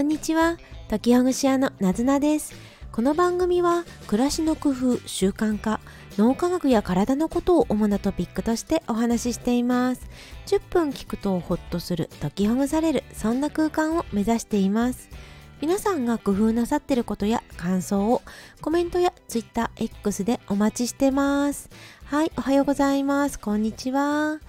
こんにちは。時ほぐし屋のなずなです。この番組は暮らしの工夫習慣化脳科学や体のことを主なトピックとしてお話ししています。10分聞くとホッとする解きほぐされるそんな空間を目指しています。皆さんが工夫なさってることや感想をコメントや TwitterX でお待ちしてます。はいおはようございます。こんにちは。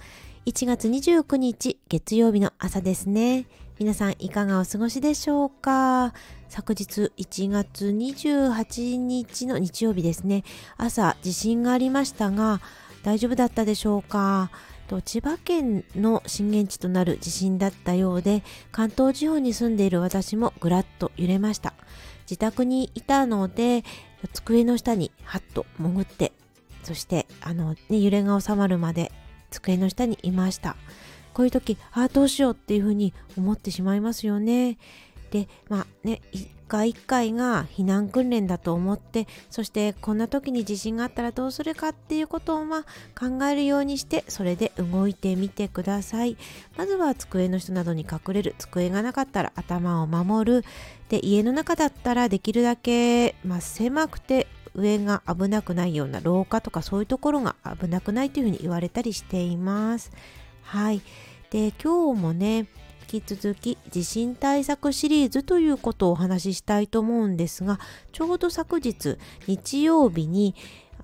1月29日月曜日の朝ですね。皆さんいかがお過ごしでしょうか？昨日1月28日の日曜日ですね。朝地震がありましたが大丈夫だったでしょうか？千葉県の震源地となる地震だったようで関東地方に住んでいる私もぐらっと揺れました。自宅にいたので机の下にハッと潜ってそしてあの、ね、揺れが収まるまで机の下にいました。こういう時ああどうしようっていうふうに思ってしまいますよね。でまあね一回一回が避難訓練だと思ってそしてこんな時に地震があったらどうするかっていうことをまあ考えるようにしてそれで動いてみてください。まずは机の人などに隠れる。机がなかったら頭を守る。で家の中だったらできるだけ、まあ、狭くて上が危なくないような廊下とかそういうところが危なくないというふうに言われたりしています。はい。で、今日もね、引き続き地震対策シリーズということをお話ししたいと思うんですが、ちょうど昨日日曜日に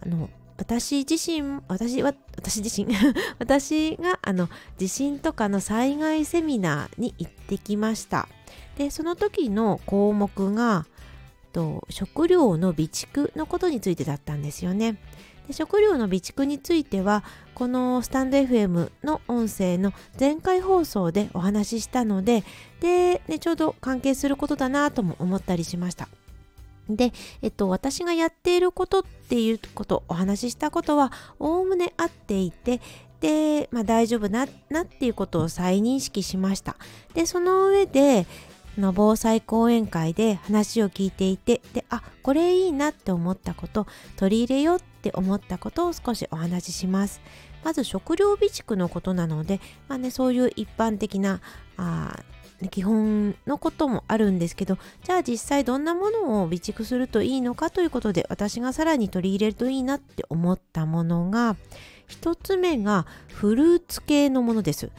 あの私自身、私は、私自身、私があの地震とかの災害セミナーに行ってきました。で、その時の項目が、と食料の備蓄のことについてだったんですよね。で食料の備蓄についてはこのスタンド FM の音声の前回放送でお話ししたのでで、ね、ちょうど関係することだなとも思ったりしました。で、えっと、私がやっていることっていうことお話ししたことはおおむね合っていてで、まあ、大丈夫ななっていうことを再認識しましたでその上での防災講演会で話を聞いていてであこれいいなって思ったこと取り入れようっって思ったことを少しお話しします。まず食料備蓄のことなので、まあね、そういう一般的なあ基本のこともあるんですけどじゃあ実際どんなものを備蓄するといいのかということで私がさらに取り入れるといいなって思ったものが1つ目がフルーツ系のものです。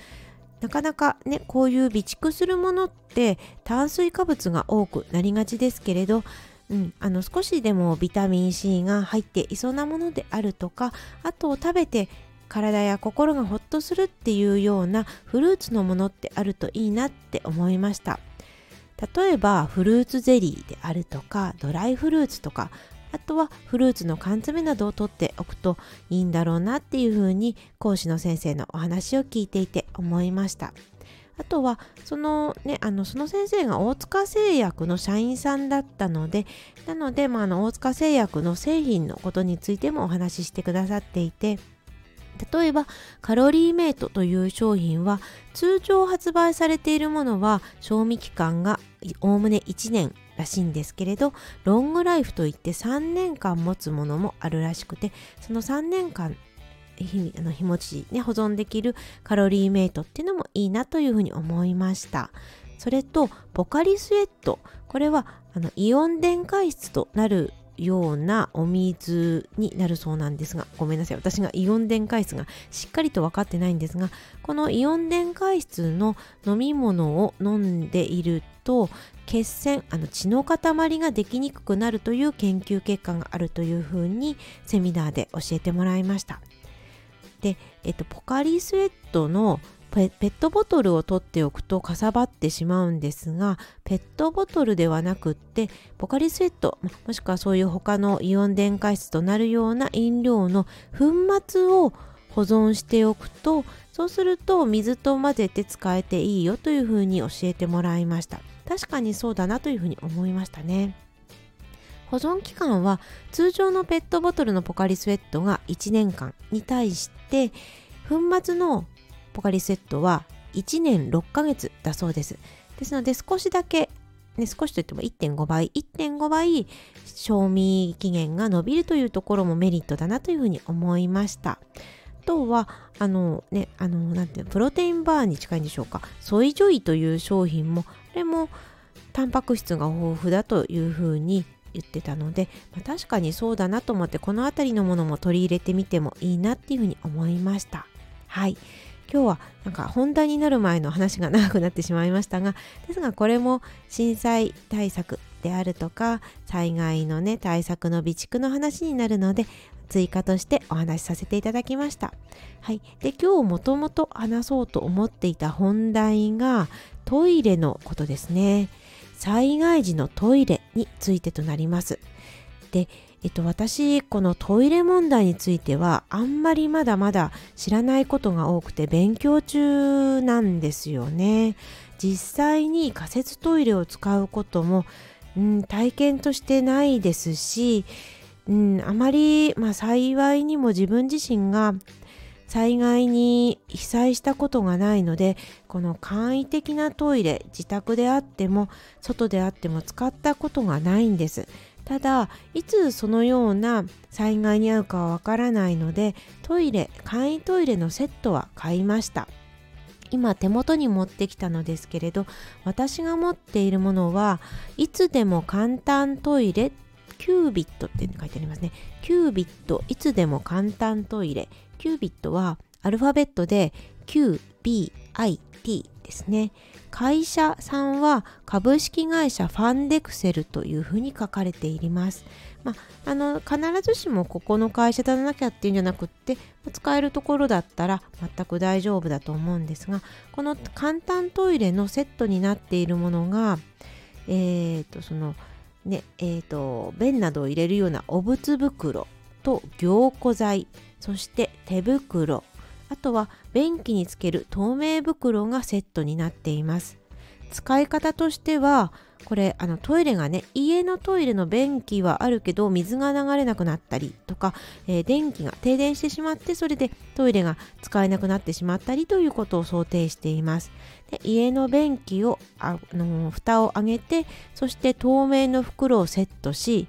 なかなかねこういう備蓄するものって炭水化物が多くなりがちですけれど、うん、あの少しでもビタミン C が入っていそうなものであるとかあと食べて体や心がほっとするっていうようなフルーツのものってあるといいなって思いました例えばフルーツゼリーであるとかドライフルーツとかあとはフルーツの缶詰などを取っておくといいんだろうなっていうふうに講師の先生のお話を聞いていて思いました。あとはそのねあのその先生が大塚製薬の社員さんだったのでなので、まあ、の大塚製薬の製品のことについてもお話ししてくださっていて例えばカロリーメイトという商品は通常発売されているものは賞味期間がおおむね1年らしいんですけれどロングライフといって3年間持つものもあるらしくてその3年間日あの日持ち、ね、保存できるカロリーメイトっていうのもいいなというふうに思いました。それとポカリスエット。これはあのイオン電解質となるようなお水になるそうなんですがごめんなさい。私がイオン電解質がしっかりと分かってないんですがこのイオン電解質の飲み物を飲んでいると血栓あの血の塊ができにくくなるという研究結果があるというふうにセミナーで教えてもらいました。で、えっと、ポカリスエットのペットボトルを取っておくとかさばってしまうんですがペットボトルではなくってポカリスエットもしくはそういう他のイオン電解質となるような飲料の粉末を保存しておくとそうすると水と混ぜて使えていいよというふうに教えてもらいました。確かにそうだなというふうに思いましたね。保存期間は通常のペットボトルのポカリスエットが1年間に対して粉末のポカリスエットは1年6ヶ月だそうです。ですので少しだけ、ね、少しといっても1.5倍、1.5倍賞味期限が伸びるというところもメリットだなというふうに思いました。あとは、あのね、あの、なんていうのプロテインバーに近いんでしょうか。ソイジョイという商品も、これもタンパク質が豊富だというふうに言ってたので、まあ、確かにそうだなと思ってこの辺りのものも取り入れてみてもいいなっていうふうに思いましたはい今日はなんか本題になる前の話が長くなってしまいましたがですがこれも震災対策であるとか災害のね対策の備蓄の話になるので追加としてお話しさせていただきました。はい、で今日もともと話そうと思っていた本題がトイレのことですね。災害時のトイレについてとなります。で、えっと、私このトイレ問題についてはあんまりまだまだ知らないことが多くて勉強中なんですよね。実際に仮設トイレを使うことも、うん、体験としてないですし、うん、あまり、まあ、幸いにも自分自身が災害に被災したことがないのでこの簡易的なトイレ自宅であっても外であっても使ったことがないんです。ただいつそのような災害に遭うかはわからないのでトイレ簡易トイレのセットは買いました今手元に持ってきたのですけれど私が持っているものはいつでも簡単トイレキュービットって書いてありますね。キュービットいつでも簡単トイレキュービットはアルファベットで QBIT ですね。会社さんは株式会社ファンデクセルというふうに書かれています。まあ、あの必ずしもここの会社でなきゃっていうんじゃなくって使えるところだったら全く大丈夫だと思うんですがこの簡単トイレのセットになっているものがえー、とそのねえーと便などを入れるようなお物袋と凝固剤そして手袋あとは便器につける透明袋がセットになっています。使い方としてはこれあのトイレがね家のトイレの便器はあるけど水が流れなくなったりとか、えー、電気が停電してしまってそれでトイレが使えなくなってしまったりということを想定しています。で家の便器をあの蓋を上げてそして透明の袋をセットし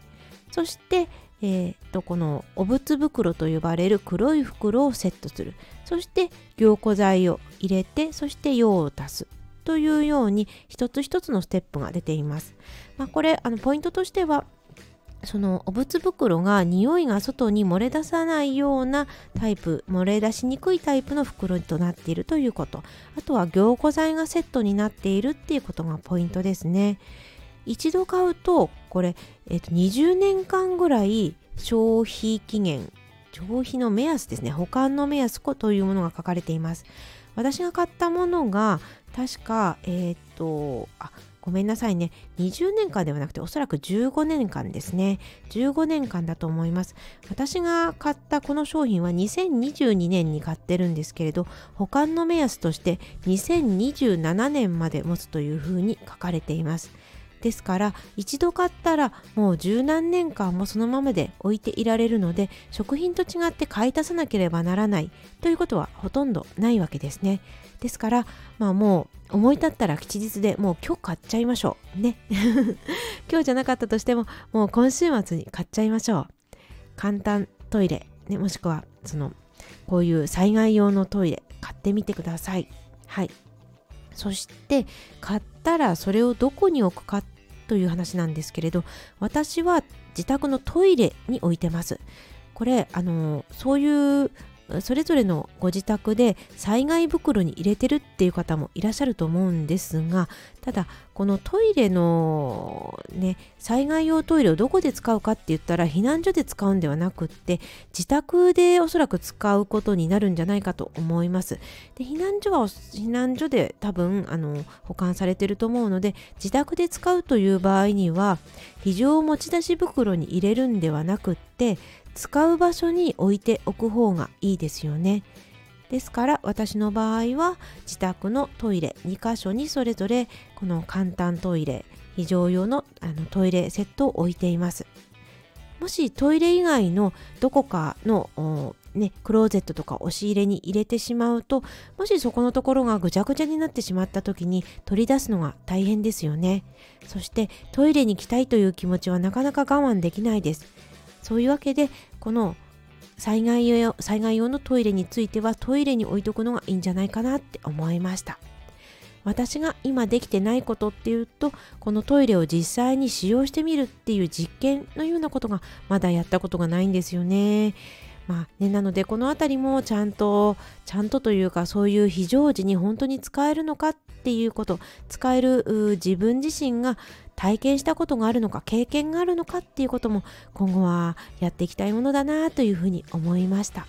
そしてえー、とこのお物袋と呼ばれる黒い袋をセットする。そして凝固剤を入れてそして用を足す。というように一つ一つのステップが出ています、まあ、これあのポイントとしてはそのお物袋が匂いが外に漏れ出さないようなタイプ漏れ出しにくいタイプの袋となっているということ。あとは凝固剤がセットになっているっていうことがポイントですね。一度買うとこれ、えー、と20年間ぐらい消費期限消費の目安ですね。保管の目安というものが書かれています。私が買ったものが確かえっ、とあごめんなさいね。20年間ではなくておそらく15年間ですね。15年間だと思います。私が買ったこの商品は2022年に買ってるんですけれど保管の目安として2027年まで持つというふうに書かれています。ですから一度買ったらもう十何年間もそのままで置いていられるので食品と違って買い足さなければならないということはほとんどないわけですね。ですからまあもう思い立ったら吉日でもう今日買っちゃいましょう。ね。今日じゃなかったとしてももう今週末に買っちゃいましょう。簡単トイレ、ね、もしくはそのこういう災害用のトイレ買ってみてください。はい。そして買ったらそれをどこに置くかという話なんですけれど私は自宅のトイレに置いてます。これあのそういうそれぞれのご自宅で災害袋に入れてるっていう方もいらっしゃると思うんですがただこのトイレのね災害用トイレをどこで使うかって言ったら避難所で使うんではなくって自宅でおそらく使うことになるんじゃないかと思います。で避難所は避難所で多分あの保管されてると思うので自宅で使うという場合には非常持ち出し袋に入れるんではなくって使う場所に置いておく方がいいですよね。ですから私の場合は自宅のトイレ2箇所にそれぞれこの簡単トイレ非常用のあのトイレセットを置いています。もしトイレ以外のどこかのね、クローゼットとか押し入れに入れてしまうともしそこのところがぐちゃぐちゃになってしまった時に取り出すのが大変ですよねそしてトイレに来たいという気持ちはなかなか我慢できないですそういうわけでこの災害用災害用のトイレについてはトイレに置いとくのがいいんじゃないかなって思いました私が今できてないことっていうとこのトイレを実際に使用してみるっていう実験のようなことがまだやったことがないんですよね。まあね、なのでこの辺りもちゃんとちゃんとというかそういう非常時に本当に使えるのかっっていうこと使える自分自身が体験したことがあるのか経験があるのかっていうことも今後はやっていきたいものだなというふうに思いました。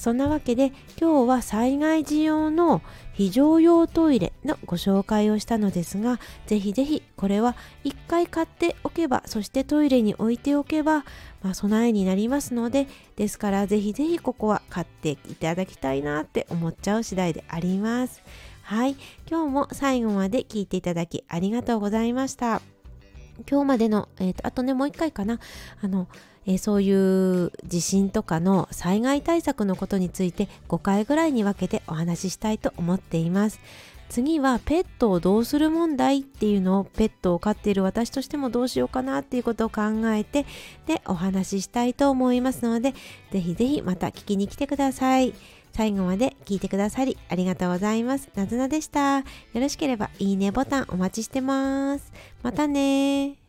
そんなわけで今日は災害時用の非常用トイレのご紹介をしたのですがぜひぜひこれは1回買っておけばそしてトイレに置いておけば、まあ、備えになりますのでですからぜひぜひここは買っていただきたいなって思っちゃう次第でありますはい。今日も最後まで聞いていただきありがとうございました。今日までの、えーと、あとねもう一回かな。あの、え、そういう地震とかの災害対策のことについて5回ぐらいに分けてお話ししたいと思っています。次はペットをどうする問題っていうのをペットを飼っている私としてもどうしようかなっていうことを考えてでお話ししたいと思いますのでぜひぜひまた聞きに来てください。最後まで聞いてくださりありがとうございます。なずなでした。よろしければいいねボタンお待ちしてます。またね